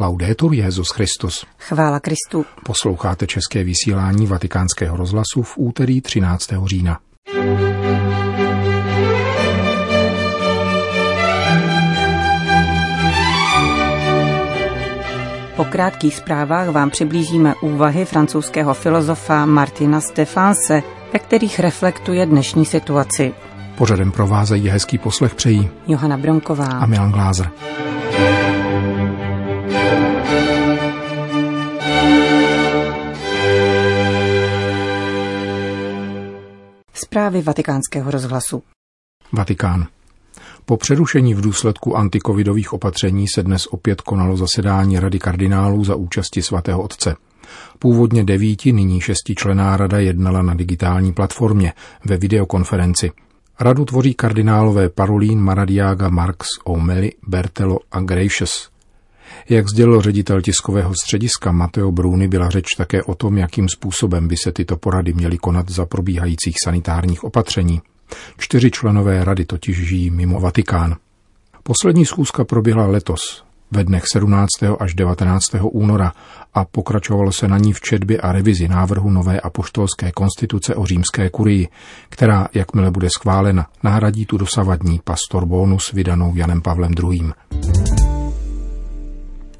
Laudetur Jezus Christus. Chvála Kristu. Posloucháte české vysílání Vatikánského rozhlasu v úterý 13. října. Po krátkých zprávách vám přiblížíme úvahy francouzského filozofa Martina Stefanse, ve kterých reflektuje dnešní situaci. Pořadem provázejí hezký poslech přejí Johana Bronková a Milan Glázer. Zprávy vatikánského rozhlasu. Vatikán. Po přerušení v důsledku antikovidových opatření se dnes opět konalo zasedání Rady kardinálů za účasti svatého otce. Původně devíti, nyní šestičlená rada jednala na digitální platformě ve videokonferenci. Radu tvoří kardinálové Parolín, Maradiaga, Marx, O'Malley, Bertelo a Gracious. Jak sdělil ředitel tiskového střediska Mateo Bruni, byla řeč také o tom, jakým způsobem by se tyto porady měly konat za probíhajících sanitárních opatření. Čtyři členové rady totiž žijí mimo Vatikán. Poslední schůzka proběhla letos, ve dnech 17. až 19. února a pokračovalo se na ní v četbě a revizi návrhu nové apoštolské konstituce o římské kurii, která, jakmile bude schválena, nahradí tu dosavadní pastor bonus vydanou Janem Pavlem II.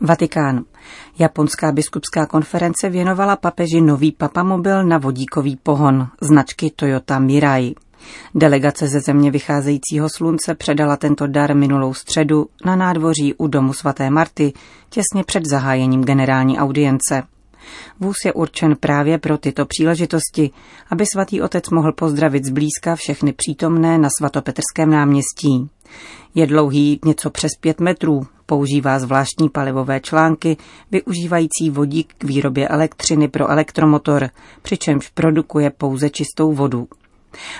Vatikán. Japonská biskupská konference věnovala papeži nový papamobil na vodíkový pohon značky Toyota Mirai. Delegace ze země vycházejícího slunce předala tento dar minulou středu na nádvoří u domu svaté Marty těsně před zahájením generální audience. Vůz je určen právě pro tyto příležitosti, aby svatý otec mohl pozdravit zblízka všechny přítomné na svatopetrském náměstí. Je dlouhý něco přes pět metrů, používá zvláštní palivové články, využívající vodík k výrobě elektřiny pro elektromotor, přičemž produkuje pouze čistou vodu.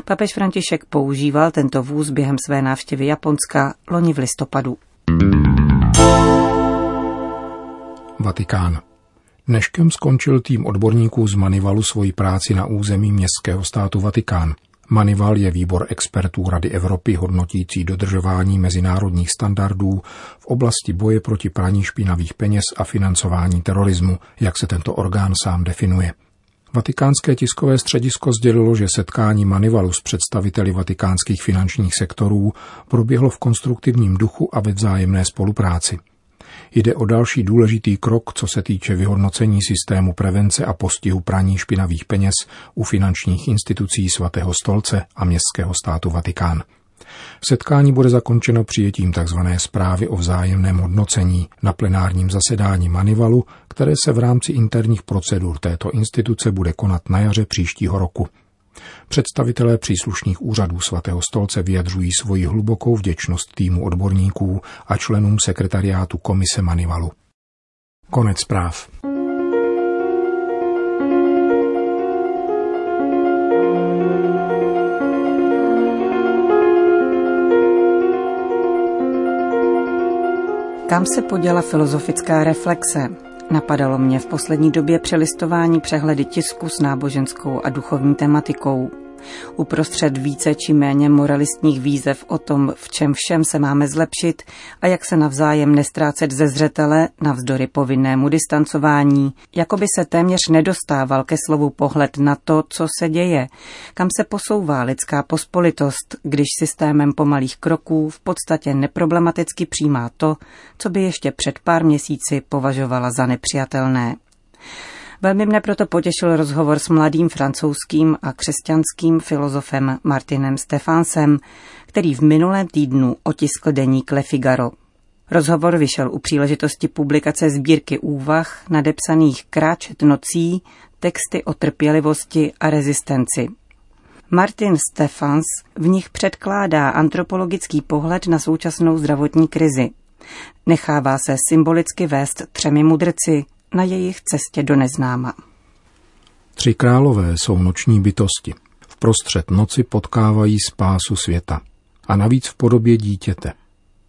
Papež František používal tento vůz během své návštěvy Japonska loni v listopadu. Vatikán. Dneškem skončil tým odborníků z Manivalu svoji práci na území městského státu Vatikán. Manival je výbor expertů Rady Evropy hodnotící dodržování mezinárodních standardů v oblasti boje proti praní špinavých peněz a financování terorismu, jak se tento orgán sám definuje. Vatikánské tiskové středisko sdělilo, že setkání Manivalu s představiteli vatikánských finančních sektorů proběhlo v konstruktivním duchu a ve vzájemné spolupráci. Jde o další důležitý krok, co se týče vyhodnocení systému prevence a postihu praní špinavých peněz u finančních institucí svatého stolce a městského státu Vatikán. Setkání bude zakončeno přijetím tzv. zprávy o vzájemném hodnocení na plenárním zasedání Manivalu, které se v rámci interních procedur této instituce bude konat na jaře příštího roku. Představitelé příslušných úřadů svatého stolce vyjadřují svoji hlubokou vděčnost týmu odborníků a členům sekretariátu komise Manivalu. Konec zpráv. Kam se poděla filozofická reflexe? Napadalo mě v poslední době přelistování přehledy tisku s náboženskou a duchovní tematikou. Uprostřed více či méně moralistních výzev o tom, v čem všem se máme zlepšit a jak se navzájem nestrácet ze zřetele navzdory povinnému distancování, jako by se téměř nedostával ke slovu pohled na to, co se děje, kam se posouvá lidská pospolitost, když systémem pomalých kroků v podstatě neproblematicky přijímá to, co by ještě před pár měsíci považovala za nepřijatelné. Velmi mne proto potěšil rozhovor s mladým francouzským a křesťanským filozofem Martinem Stefansem, který v minulém týdnu otiskl deník Le Figaro. Rozhovor vyšel u příležitosti publikace sbírky úvah nadepsaných Kráčet nocí, texty o trpělivosti a rezistenci. Martin Stefans v nich předkládá antropologický pohled na současnou zdravotní krizi. Nechává se symbolicky vést třemi mudrci, na jejich cestě do neznáma. Tři králové jsou noční bytosti. V prostřed noci potkávají spásu světa. A navíc v podobě dítěte.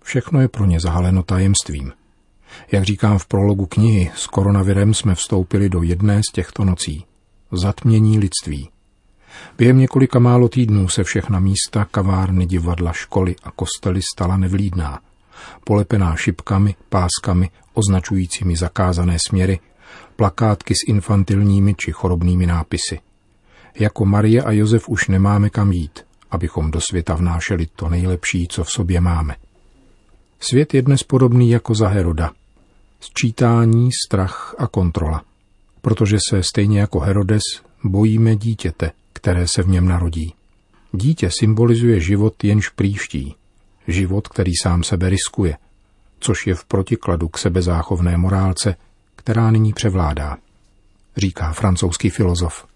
Všechno je pro ně zahaleno tajemstvím. Jak říkám v prologu knihy, s koronavirem jsme vstoupili do jedné z těchto nocí. Zatmění lidství. Během několika málo týdnů se všechna místa, kavárny, divadla, školy a kostely stala nevlídná. Polepená šipkami, páskami, označujícími zakázané směry, plakátky s infantilními či chorobnými nápisy. Jako Marie a Josef už nemáme kam jít, abychom do světa vnášeli to nejlepší, co v sobě máme. Svět je dnes podobný jako za Heroda. Sčítání, strach a kontrola. Protože se stejně jako Herodes bojíme dítěte, které se v něm narodí. Dítě symbolizuje život jenž příští, život, který sám sebe riskuje, což je v protikladu k sebezáchovné morálce, která nyní převládá, říká francouzský filozof.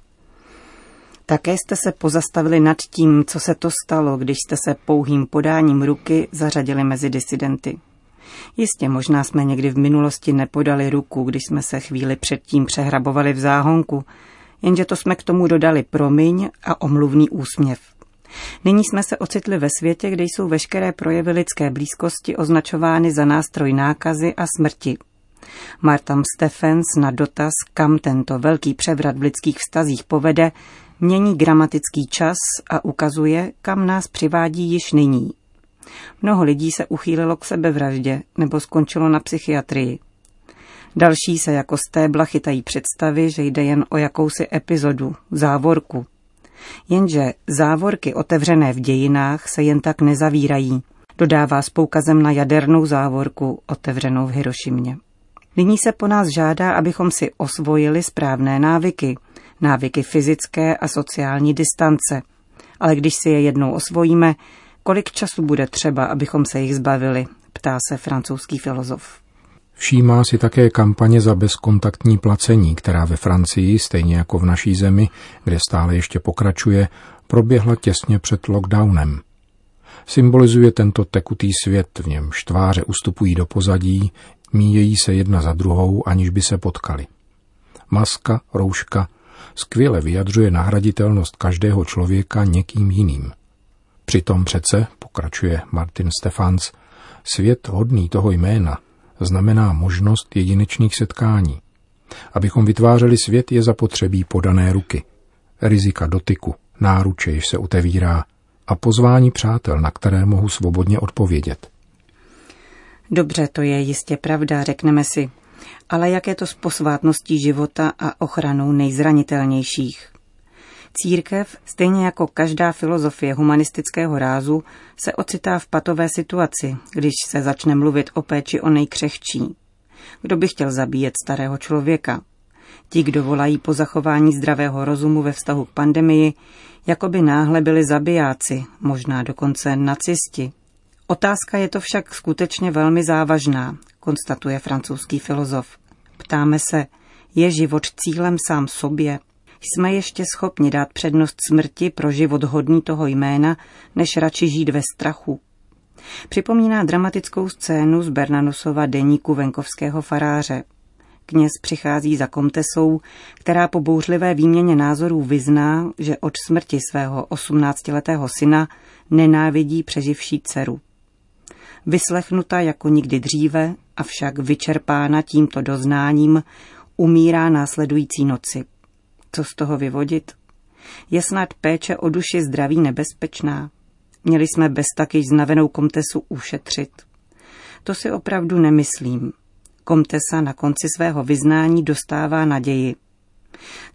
Také jste se pozastavili nad tím, co se to stalo, když jste se pouhým podáním ruky zařadili mezi disidenty. Jistě, možná jsme někdy v minulosti nepodali ruku, když jsme se chvíli předtím přehrabovali v záhonku, jenže to jsme k tomu dodali promiň a omluvný úsměv. Nyní jsme se ocitli ve světě, kde jsou veškeré projevy lidské blízkosti označovány za nástroj nákazy a smrti. Martam Stephens na dotaz, kam tento velký převrat v lidských vztazích povede, mění gramatický čas a ukazuje, kam nás přivádí již nyní. Mnoho lidí se uchýlilo k sebevraždě nebo skončilo na psychiatrii. Další se jako stébla chytají představy, že jde jen o jakousi epizodu, závorku. Jenže závorky otevřené v dějinách se jen tak nezavírají, dodává s poukazem na jadernou závorku otevřenou v Hirošimě. Nyní se po nás žádá, abychom si osvojili správné návyky, návyky fyzické a sociální distance. Ale když si je jednou osvojíme, kolik času bude třeba, abychom se jich zbavili, ptá se francouzský filozof. Všímá si také kampaně za bezkontaktní placení, která ve Francii, stejně jako v naší zemi, kde stále ještě pokračuje, proběhla těsně před lockdownem. Symbolizuje tento tekutý svět, v něm tváře ustupují do pozadí, míjejí se jedna za druhou, aniž by se potkali. Maska, rouška, skvěle vyjadřuje nahraditelnost každého člověka někým jiným. Přitom přece, pokračuje Martin Stefans, svět hodný toho jména znamená možnost jedinečných setkání. Abychom vytvářeli svět, je zapotřebí podané ruky, rizika dotyku, náruče, jež se otevírá, a pozvání přátel, na které mohu svobodně odpovědět. Dobře, to je jistě pravda, řekneme si. Ale jak je to s posvátností života a ochranou nejzranitelnějších? Církev, stejně jako každá filozofie humanistického rázu, se ocitá v patové situaci, když se začne mluvit o péči o nejkřehčí. Kdo by chtěl zabíjet starého člověka? Ti, kdo volají po zachování zdravého rozumu ve vztahu k pandemii, jako by náhle byli zabijáci, možná dokonce nacisti. Otázka je to však skutečně velmi závažná, konstatuje francouzský filozof. Ptáme se, je život cílem sám sobě? Jsme ještě schopni dát přednost smrti pro život hodný toho jména, než radši žít ve strachu? Připomíná dramatickou scénu z Bernanosova deníku venkovského faráře. Kněz přichází za komtesou, která po bouřlivé výměně názorů vyzná, že od smrti svého osmnáctiletého syna nenávidí přeživší dceru. Vyslechnuta jako nikdy dříve, avšak vyčerpána tímto doznáním, umírá následující noci. Co z toho vyvodit? Je snad péče o duši zdraví nebezpečná? Měli jsme bez taky znavenou komtesu ušetřit. To si opravdu nemyslím. Komtesa na konci svého vyznání dostává naději.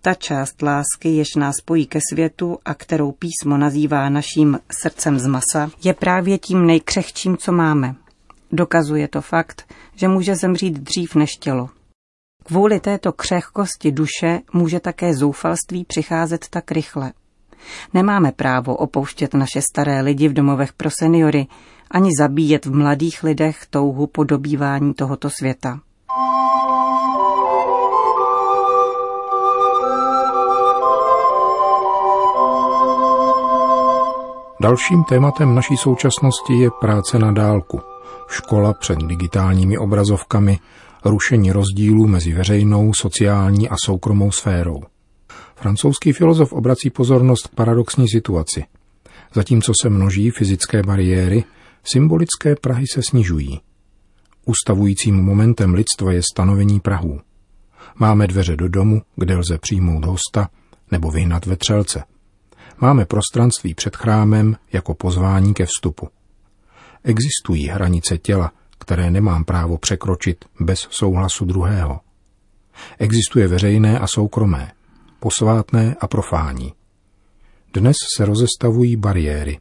Ta část lásky, jež nás spojí ke světu a kterou písmo nazývá naším srdcem z masa, je právě tím nejkřehčím, co máme. Dokazuje to fakt, že může zemřít dřív než tělo. Kvůli této křehkosti duše může také zoufalství přicházet tak rychle. Nemáme právo opouštět naše staré lidi v domovech pro seniory, ani zabíjet v mladých lidech touhu po dobývání tohoto světa. Dalším tématem naší současnosti je práce na dálku. Škola před digitálními obrazovkami, rušení rozdílů mezi veřejnou, sociální a soukromou sférou. Francouzský filozof obrací pozornost k paradoxní situaci. Zatímco se množí fyzické bariéry, symbolické Prahy se snižují. Ustavujícím momentem lidstva je stanovení Prahů. Máme dveře do domu, kde lze přijmout hosta nebo vyhnat vetřelce. Máme prostranství před chrámem jako pozvání ke vstupu. Existují hranice těla, které nemám právo překročit bez souhlasu druhého. Existuje veřejné a soukromé, posvátné a profání. Dnes se rozestavují bariéry.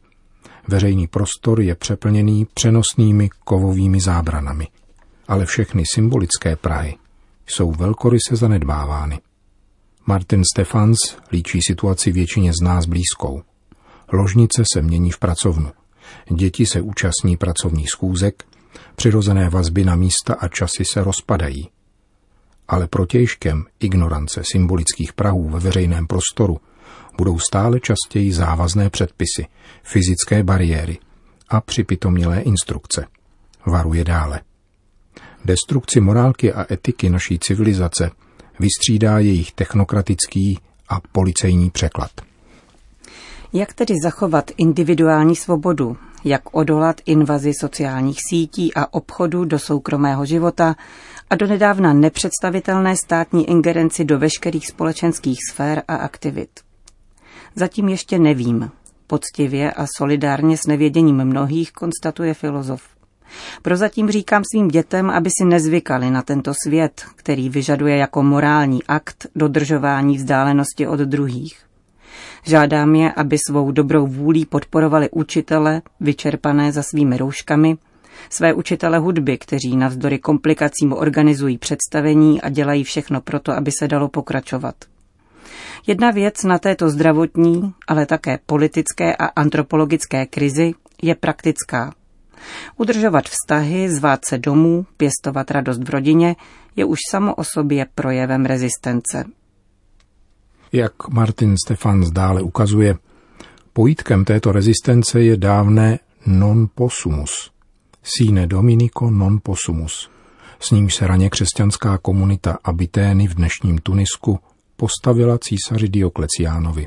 Veřejný prostor je přeplněný přenosnými kovovými zábranami. Ale všechny symbolické prahy jsou velkoryse zanedbávány. Martin Stefans líčí situaci většině z nás blízkou. Ložnice se mění v pracovnu. Děti se účastní pracovních schůzek, přirozené vazby na místa a časy se rozpadají. Ale protějškem ignorance symbolických prahů ve veřejném prostoru budou stále častěji závazné předpisy, fyzické bariéry a připitomilé instrukce. Varuje dále. Destrukci morálky a etiky naší civilizace vystřídá jejich technokratický a policejní překlad. Jak tedy zachovat individuální svobodu? Jak odolat invazi sociálních sítí a obchodu do soukromého života a do nedávna nepředstavitelné státní ingerenci do veškerých společenských sfér a aktivit? Zatím ještě nevím. Poctivě a solidárně s nevěděním mnohých konstatuje filozof. Prozatím říkám svým dětem, aby si nezvykali na tento svět, který vyžaduje jako morální akt dodržování vzdálenosti od druhých. Žádám je, aby svou dobrou vůlí podporovali učitele, vyčerpané za svými rouškami, své učitele hudby, kteří navzdory komplikacím organizují představení a dělají všechno proto, aby se dalo pokračovat. Jedna věc na této zdravotní, ale také politické a antropologické krizi je praktická. Udržovat vztahy, zvát se domů, pěstovat radost v rodině je už samo o sobě projevem rezistence. Jak Martin Stefan dále ukazuje, pojítkem této rezistence je dávné non possumus, sine dominico non possumus, s nímž se raně křesťanská komunita Abitény v dnešním Tunisku postavila císaři Diokleciánovi.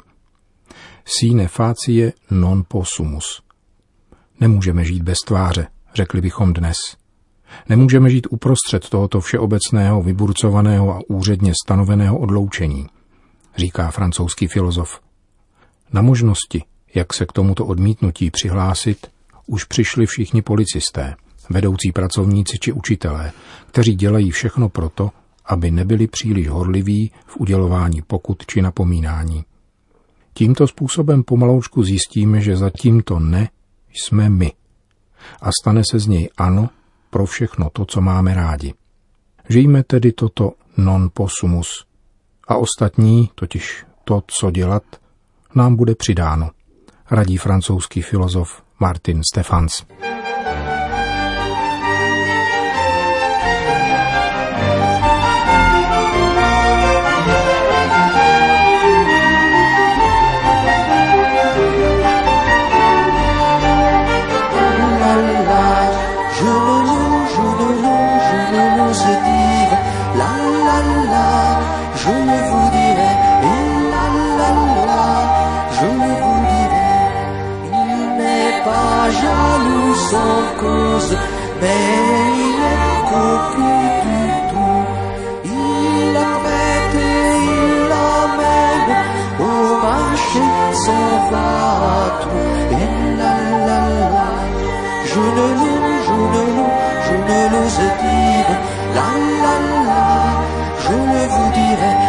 Sine facie non possumus. Nemůžeme žít bez tváře, řekli bychom dnes. Nemůžeme žít uprostřed tohoto všeobecného, vyburcovaného a úředně stanoveného odloučení – říká francouzský filozof. Na možnosti, jak se k tomuto odmítnutí přihlásit, už přišli všichni policisté, vedoucí pracovníci či učitelé, kteří dělají všechno proto, aby nebyli příliš horliví v udělování pokut či napomínání. Tímto způsobem pomaloučku zjistíme, že za tímto ne jsme my. A stane se z něj ano pro všechno to, co máme rádi. Žijme tedy toto non possumus, a ostatní, totiž to, co dělat, nám bude přidáno, radí francouzský filozof Martin Stefans. sans cause, mais il est cocu du tout. Il la pète et il l'emmène au marché sauvage. Et la la la, je ne loue, je ne loue, je ne l'ose dire. La la la, je ne vous dirai.